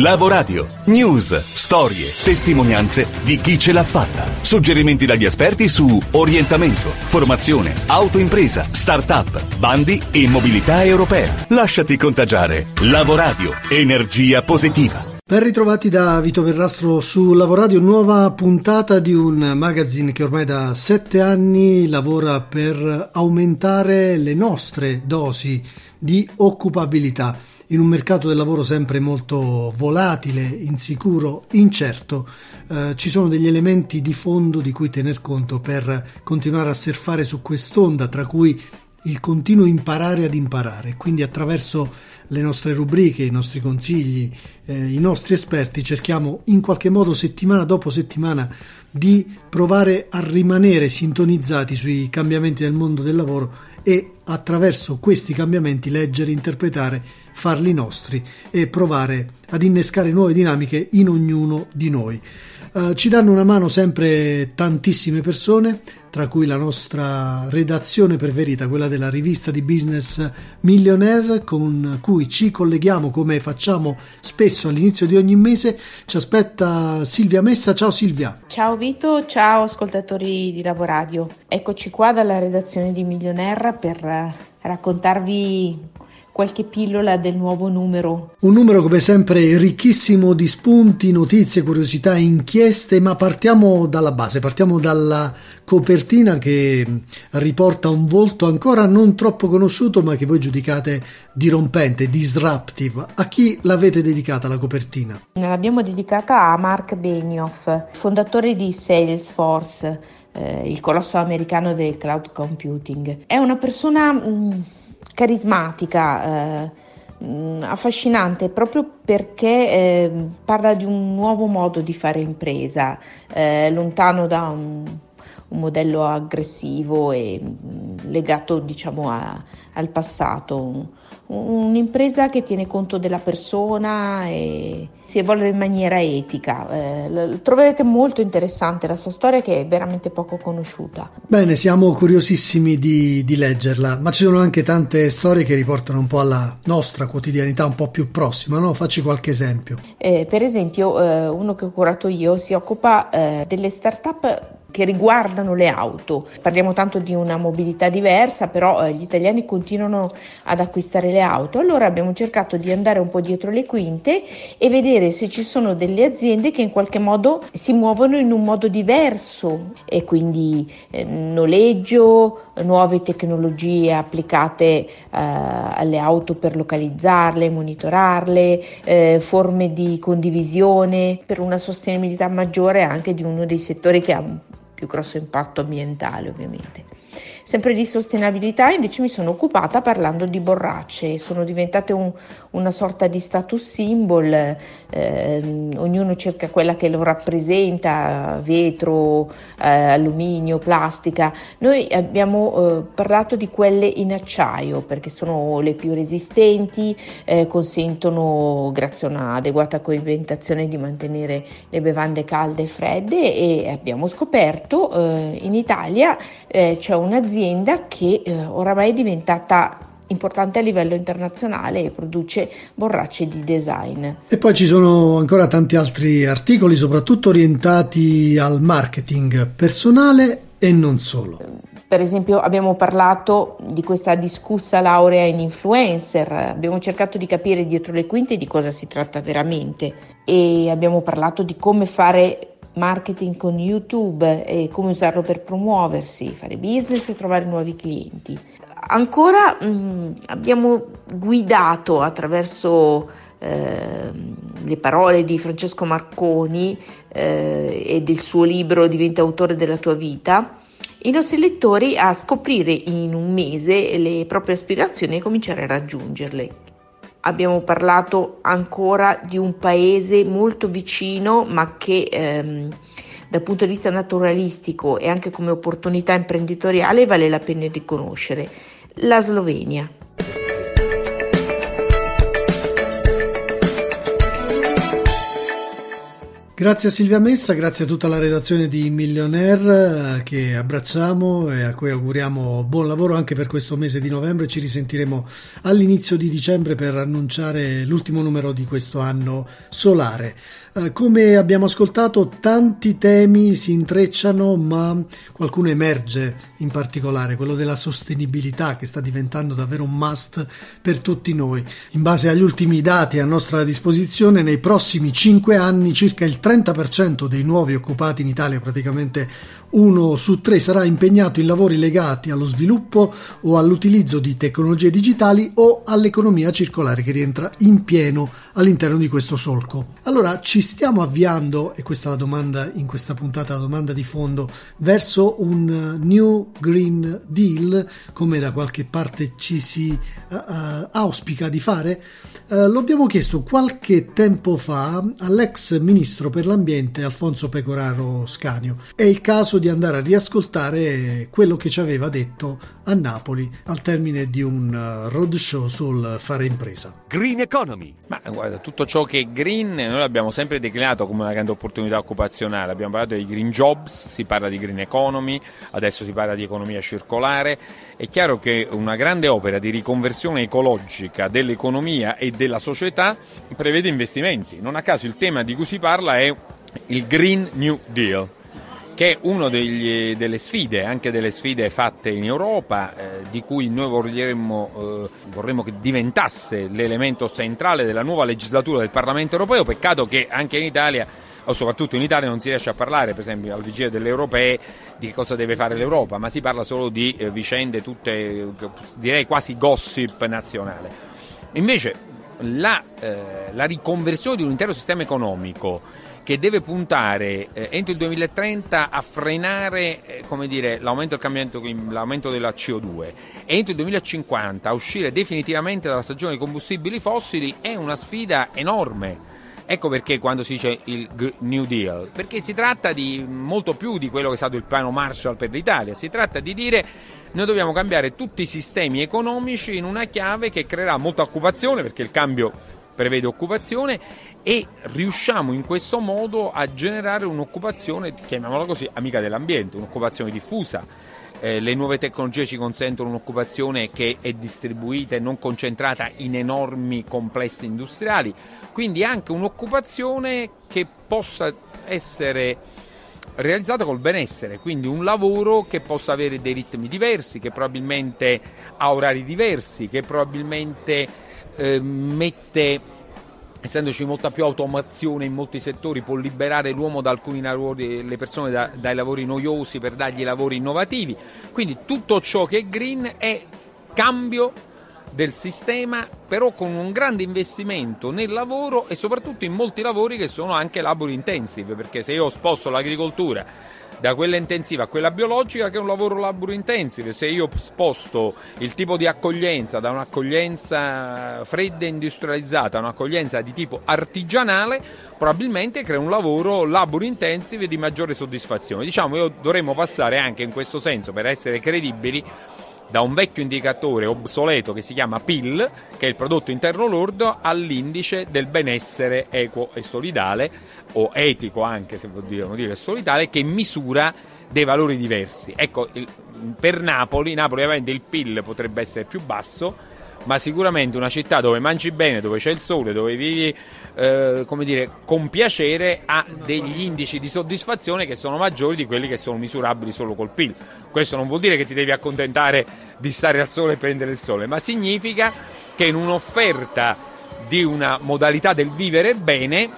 Lavoradio. News, storie, testimonianze di chi ce l'ha fatta. Suggerimenti dagli esperti su orientamento, formazione, autoimpresa, start-up, bandi e mobilità europea. Lasciati contagiare. Lavoradio. Energia positiva. Ben ritrovati da Vito Verrastro su Lavoradio, nuova puntata di un magazine che ormai da sette anni lavora per aumentare le nostre dosi di occupabilità in un mercato del lavoro sempre molto volatile, insicuro, incerto, eh, ci sono degli elementi di fondo di cui tener conto per continuare a surfare su quest'onda, tra cui il continuo imparare ad imparare, quindi attraverso le nostre rubriche, i nostri consigli, eh, i nostri esperti cerchiamo in qualche modo settimana dopo settimana di provare a rimanere sintonizzati sui cambiamenti del mondo del lavoro e attraverso questi cambiamenti leggere, interpretare, farli nostri e provare ad innescare nuove dinamiche in ognuno di noi. Uh, ci danno una mano sempre tantissime persone, tra cui la nostra redazione preferita, quella della rivista di business Millionaire, con cui ci colleghiamo come facciamo spesso all'inizio di ogni mese. Ci aspetta Silvia Messa. Ciao Silvia. Ciao Vito, ciao ascoltatori di Lavoradio. Eccoci qua dalla redazione di Millionaire per raccontarvi qualche pillola del nuovo numero. Un numero come sempre ricchissimo di spunti, notizie, curiosità, inchieste, ma partiamo dalla base, partiamo dalla copertina che riporta un volto ancora non troppo conosciuto, ma che voi giudicate dirompente, disruptive. A chi l'avete dedicata la copertina? L'abbiamo dedicata a Mark Benioff, fondatore di Salesforce, eh, il colosso americano del cloud computing. È una persona mh, mm, carismatica, eh, mm, affascinante proprio perché eh, parla di un nuovo modo di fare impresa, eh, lontano da un, un, modello aggressivo e mm, legato diciamo a, al passato un'impresa che tiene conto della persona e si evolve in maniera etica. Eh, troverete molto interessante la sua storia che è veramente poco conosciuta. Bene, siamo curiosissimi di, di leggerla, ma ci sono anche tante storie che riportano un po' alla nostra quotidianità un po' più prossima, no? Facci qualche esempio. Eh, per esempio, eh, uno che ho curato io si occupa eh, delle start-up che riguardano le auto. Parliamo tanto di una mobilità diversa, però eh, gli italiani continuano ad acquistare le auto. Allora abbiamo cercato di andare un po' dietro le quinte e vedere se ci sono delle aziende che in qualche modo si muovono in un modo diverso e quindi eh, noleggio, nuove tecnologie applicate eh, alle auto per localizzarle, monitorarle, eh, forme di condivisione per una sostenibilità maggiore anche di uno dei settori che ha più grosso impatto ambientale ovviamente. Sempre di sostenibilità invece mi sono occupata parlando di borracce, sono diventate un, una sorta di status symbol, eh, ognuno cerca quella che lo rappresenta, vetro, eh, alluminio, plastica. Noi abbiamo eh, parlato di quelle in acciaio perché sono le più resistenti, eh, consentono grazie a un'adeguata coibentazione di mantenere le bevande calde e fredde e abbiamo scoperto eh, in Italia eh, c'è un'azienda un'azienda che eh, oramai è diventata importante a livello internazionale e produce borracce di design. E poi ci sono ancora tanti altri articoli, soprattutto orientati al marketing personale e non solo. Per esempio abbiamo parlato di questa discussa laurea in influencer, abbiamo cercato di capire dietro le quinte di cosa si tratta veramente e abbiamo parlato di come fare marketing con YouTube e come usarlo per promuoversi, fare business e trovare nuovi clienti. Ancora mh, mm, abbiamo guidato attraverso eh, le parole di Francesco Marconi eh, e del suo libro Diventa autore della tua vita i nostri lettori a scoprire in un mese le proprie aspirazioni e cominciare a raggiungerle abbiamo parlato ancora di un paese molto vicino ma che ehm, dal punto di vista naturalistico e anche come opportunità imprenditoriale vale la pena riconoscere, la Slovenia. Grazie a Silvia Messa, grazie a tutta la redazione di Millionaire eh, che abbracciamo e a cui auguriamo buon lavoro anche per questo mese di novembre. Ci risentiremo all'inizio di dicembre per annunciare l'ultimo numero di questo anno solare. Eh, come abbiamo ascoltato, tanti temi si intrecciano, ma qualcuno emerge in particolare, quello della sostenibilità che sta diventando davvero un must per tutti noi. In base agli ultimi dati a nostra disposizione, nei prossimi 5 anni circa il 30% dei nuovi occupati in Italia, praticamente uno su tre sarà impegnato in lavori legati allo sviluppo o all'utilizzo di tecnologie digitali o all'economia circolare che rientra in pieno all'interno di questo solco. Allora ci stiamo avviando, e questa è la domanda in questa puntata, la domanda di fondo, verso un New Green Deal, come da qualche parte ci si uh, uh, auspica di fare? Uh, lo chiesto qualche tempo fa all'ex ministro per l'ambiente Alfonso Pecoraro Scanio. È il caso di andare a riascoltare quello che ci aveva detto a Napoli al termine di un roadshow sul fare impresa. Green Economy. Ma guarda, tutto ciò che è green noi l'abbiamo sempre declinato come una grande opportunità occupazionale. Abbiamo parlato di green jobs, si parla di green economy, adesso si parla di economia circolare. È chiaro che una grande opera di riconversione ecologica dell'economia e della società prevede investimenti. Non a caso il tema di cui si parla è il Green New Deal che è una delle sfide, anche delle sfide fatte in Europa, eh, di cui noi vorremmo, eh, vorremmo, che diventasse l'elemento centrale della nuova legislatura del Parlamento europeo. Peccato che anche in Italia, o soprattutto in Italia, non si riesce a parlare, per esempio, al vigilia delle europee, di cosa deve fare l'Europa, ma si parla solo di eh, vicende tutte, direi quasi gossip nazionale. Invece la, eh, la riconversione di un intero sistema economico che deve puntare eh, entro il 2030 a frenare eh, dire, l'aumento, l'aumento, della CO2 e entro il 2050 a uscire definitivamente dalla stagione dei combustibili fossili è una sfida enorme. Ecco perché quando si dice il New Deal, perché si tratta di molto più di quello che è stato il piano Marshall per l'Italia, si tratta di dire noi dobbiamo cambiare tutti i sistemi economici in una chiave che creerà molta occupazione perché il cambio prevede occupazione e riusciamo in questo modo a generare un'occupazione, chiamiamola così, amica dell'ambiente, un'occupazione diffusa. Eh, le nuove tecnologie ci consentono un'occupazione che è distribuita e non concentrata in enormi complessi industriali, quindi anche un'occupazione che possa essere realizzata col benessere, quindi un lavoro che possa avere dei ritmi diversi, che probabilmente ha orari diversi, che probabilmente eh, mette essendoci molta più automazione in molti settori, può liberare l'uomo da alcuni lavori, le persone da, dai lavori noiosi per dargli lavori innovativi. Quindi tutto ciò che è green è cambio del sistema, però con un grande investimento nel lavoro e soprattutto in molti lavori che sono anche labor intensive, perché se io sposto l'agricoltura da quella intensiva a quella biologica che è un lavoro labor intensive. Se io sposto il tipo di accoglienza da un'accoglienza fredda e industrializzata a un'accoglienza di tipo artigianale, probabilmente crea un lavoro labor intensive di maggiore soddisfazione. Diciamo, io dovremmo passare anche in questo senso per essere credibili da un vecchio indicatore obsoleto che si chiama PIL, che è il prodotto interno lordo, all'indice del benessere equo e solidale, o etico anche se vogliamo dire solidale, che misura dei valori diversi. Ecco, il, per Napoli, Napoli ovviamente il PIL potrebbe essere più basso, ma sicuramente una città dove mangi bene, dove c'è il sole, dove vivi eh, come dire, con piacere ha degli indici di soddisfazione che sono maggiori di quelli che sono misurabili solo col PIL. Questo non vuol dire che ti devi accontentare di stare al sole e prendere il sole, ma significa che in un'offerta di una modalità del vivere bene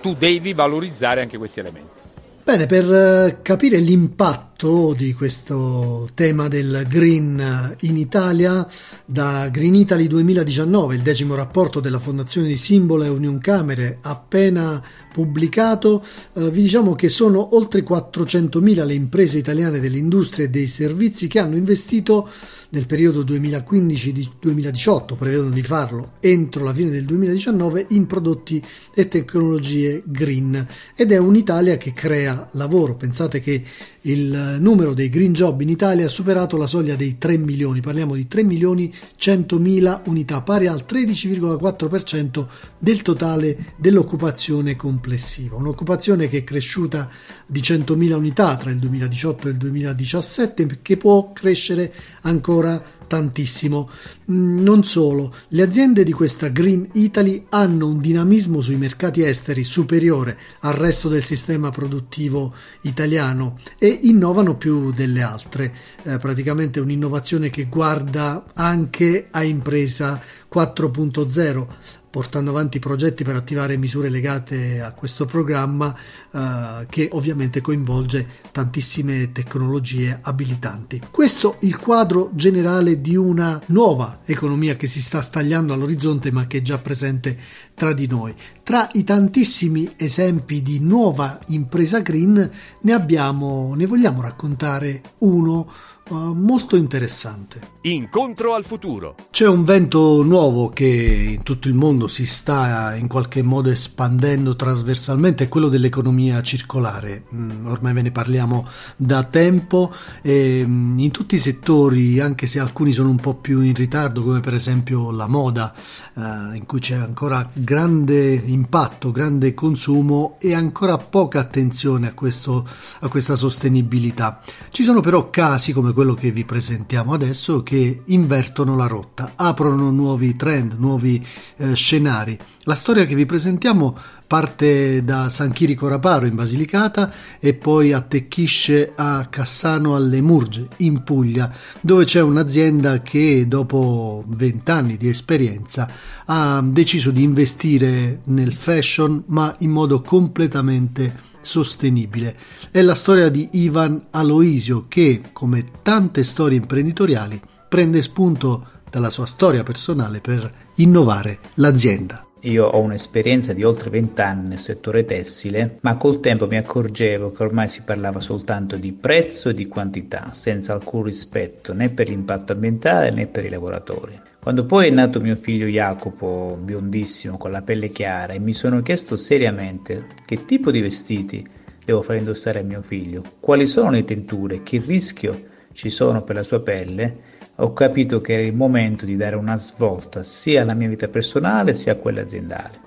tu devi valorizzare anche questi elementi. Bene, per eh, capire l'impatto di questo tema del green in Italia, da Green Italy 2019, il decimo rapporto della Fondazione di Simbolo e Union Camere appena pubblicato, eh, vi diciamo che sono oltre 400.000 le imprese italiane dell'industria e dei servizi che hanno investito nel periodo 2015-2018, prevedono di farlo entro la fine del 2019 in prodotti e tecnologie green ed è un'Italia che crea lavoro. Pensate che il numero dei green job in Italia ha superato la soglia dei 3 milioni, parliamo di 3 milioni 100 mila unità, pari al 13,4% del totale dell'occupazione complessiva. Un'occupazione che è cresciuta di 100 mila unità tra il 2018 e il 2017, che può crescere ancora tantissimo. Mm, non solo, le aziende di questa Green Italy hanno un dinamismo sui mercati esteri superiore al resto del sistema produttivo italiano e innovano più delle altre. Eh, praticamente un'innovazione che guarda anche a impresa 4.0 portando avanti progetti per attivare misure legate a questo programma eh, che ovviamente coinvolge tantissime tecnologie abilitanti. Questo il quadro generale di una nuova economia che si sta stagliando all'orizzonte ma che è già presente tra di noi. Tra i tantissimi esempi di nuova impresa green ne abbiamo, ne vogliamo raccontare uno uh, molto interessante. Incontro al futuro. C'è un vento nuovo che in tutto il mondo si sta in qualche modo espandendo trasversalmente, è quello dell'economia circolare. Mm, ormai ve ne parliamo da tempo e mm, in tutti i settori, anche se alcuni sono un po' più in ritardo, come per esempio la moda, uh, in cui c'è ancora grande impatto, grande consumo e ancora poca attenzione a, questo, a questa sostenibilità. Ci sono però casi come quello che vi presentiamo adesso che invertono la rotta, aprono nuovi trend, nuovi eh, scenari. La storia che vi presentiamo parte da San Chirico Raparo in Basilicata e poi attecchisce a Cassano alle Murge in Puglia, dove c'è un'azienda che dopo vent'anni di esperienza ha deciso di investire nel fashion ma in modo completamente sostenibile. È la storia di Ivan Aloisio che, come tante storie imprenditoriali, prende spunto dalla sua storia personale per innovare l'azienda. Io ho un'esperienza di oltre 20 anni nel settore tessile, ma col tempo mi accorgevo che ormai si parlava soltanto di prezzo e di quantità, senza alcun rispetto né per l'impatto ambientale né per i lavoratori. Quando poi è nato mio figlio Jacopo, biondissimo, con la pelle chiara, e mi sono chiesto seriamente che tipo di vestiti devo fare indossare a mio figlio, quali sono le tinture, che rischio ci sono per la sua pelle, ho capito che era il momento di dare una svolta sia alla mia vita personale sia a quella aziendale.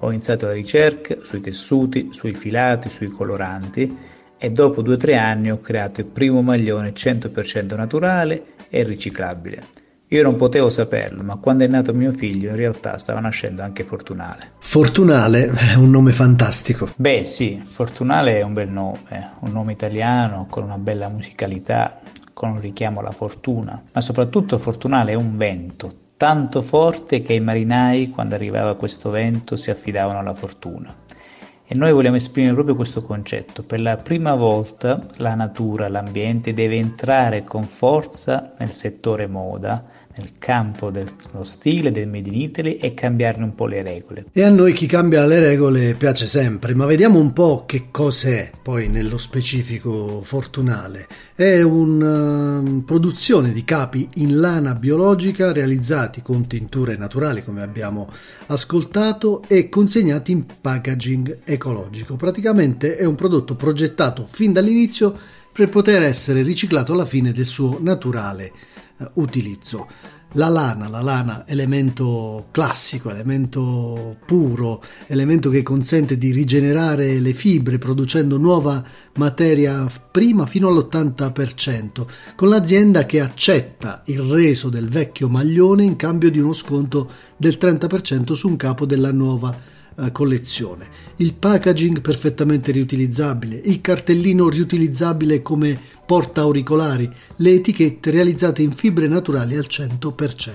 Ho iniziato la ricerca sui tessuti, sui filati, sui coloranti e dopo due o tre anni ho creato il primo maglione 100% naturale e riciclabile. Io non potevo saperlo, ma quando è nato mio figlio in realtà stava nascendo anche Fortunale. Fortunale è un nome fantastico. Beh sì, Fortunale è un bel nome, un nome italiano con una bella musicalità, con un richiamo alla fortuna, ma soprattutto Fortunale è un vento tanto forte che i marinai quando arrivava questo vento si affidavano alla fortuna. E noi vogliamo esprimere proprio questo concetto. Per la prima volta la natura, l'ambiente deve entrare con forza nel settore moda nel campo dello stile del Made in Italy e cambiarne un po' le regole. E a noi chi cambia le regole piace sempre, ma vediamo un po' che cos'è poi nello specifico Fortunale. È una uh, produzione di capi in lana biologica realizzati con tinture naturali come abbiamo ascoltato e consegnati in packaging ecologico. Praticamente è un prodotto progettato fin dall'inizio per poter essere riciclato alla fine del suo naturale uh, utilizzo. La lana, la lana, elemento classico, elemento puro, elemento che consente di rigenerare le fibre producendo nuova materia prima fino all'80%, con l'azienda che accetta il reso del vecchio maglione in cambio di uno sconto del 30% su un capo della nuova eh, collezione. Il packaging perfettamente riutilizzabile, il cartellino riutilizzabile come porta auricolari, le etichette realizzate in fibre naturali al 100%.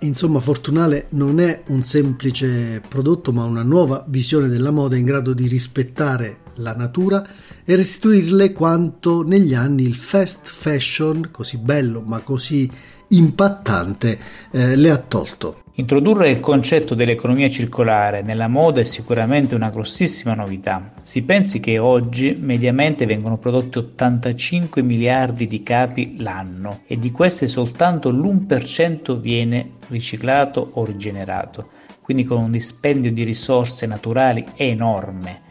Insomma, Fortunale non è un semplice prodotto, ma una nuova visione della moda in grado di rispettare la natura e restituirle quanto negli anni il fast fashion, così bello ma così impattante, eh, le ha tolto. Introdurre il concetto dell'economia circolare nella moda è sicuramente una grossissima novità. Si pensi che oggi mediamente vengono prodotti 85 miliardi di capi l'anno e di queste soltanto l'1% viene riciclato o rigenerato, quindi con un dispendio di risorse naturali enorme.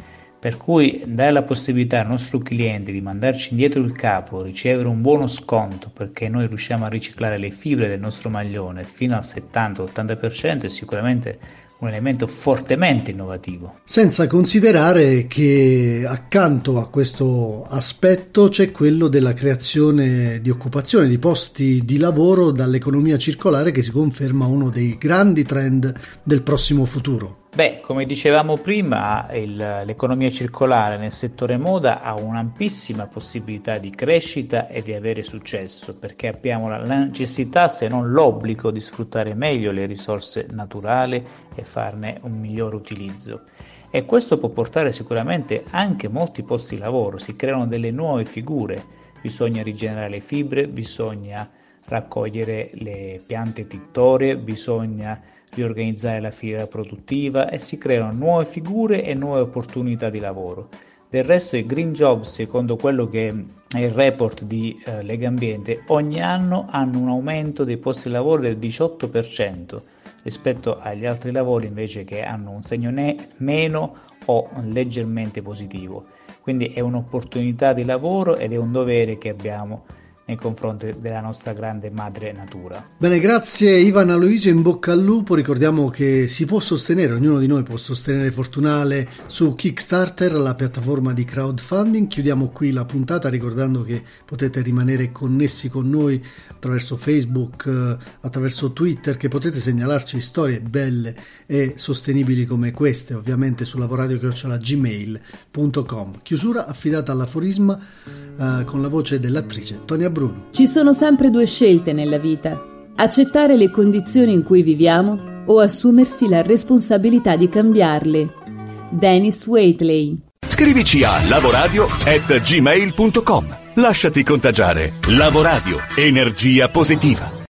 Per cui dare la possibilità al nostro cliente di mandarci indietro il capo, ricevere un buono sconto perché noi riusciamo a riciclare le fibre del nostro maglione fino al 70-80% è sicuramente un elemento fortemente innovativo. Senza considerare che accanto a questo aspetto c'è quello della creazione di occupazione, di posti di lavoro dall'economia circolare che si conferma uno dei grandi trend del prossimo futuro. Beh, come dicevamo prima, il, l'economia circolare nel settore moda ha un'ampissima possibilità di crescita e di avere successo perché abbiamo la necessità, se non l'obbligo, di sfruttare meglio le risorse naturali e farne un miglior utilizzo. E questo può portare sicuramente anche molti posti di lavoro, si creano delle nuove figure, bisogna rigenerare le fibre, bisogna raccogliere le piante tittorie, bisogna riorganizzare la filiera produttiva e si creano nuove figure e nuove opportunità di lavoro. Del resto i green jobs, secondo quello che è il report di eh, Lega ogni anno hanno un aumento dei posti di lavoro del 18% rispetto agli altri lavori invece che hanno un segno ne- meno o leggermente positivo. Quindi è un'opportunità di lavoro ed è un dovere che abbiamo nei confronti della nostra grande madre natura. Bene, grazie Ivan Aloisio, in bocca al lupo. Ricordiamo che si può sostenere, ognuno di noi può sostenere Fortunale su Kickstarter, la piattaforma di crowdfunding. Chiudiamo qui la puntata ricordando che potete rimanere connessi con noi attraverso Facebook, eh, attraverso Twitter, che potete segnalarci storie belle e sostenibili come queste, ovviamente su lavoradio.gmail.com. Chiusura affidata all'aforisma eh, con la voce dell'attrice Tonia Bruno. Ci sono sempre due scelte nella vita. Accettare le condizioni in cui viviamo o assumersi la responsabilità di cambiarle. Dennis Waitley. Scrivici a lavoradio@gmail.com. Lasciati contagiare. Lavoradio, energia positiva.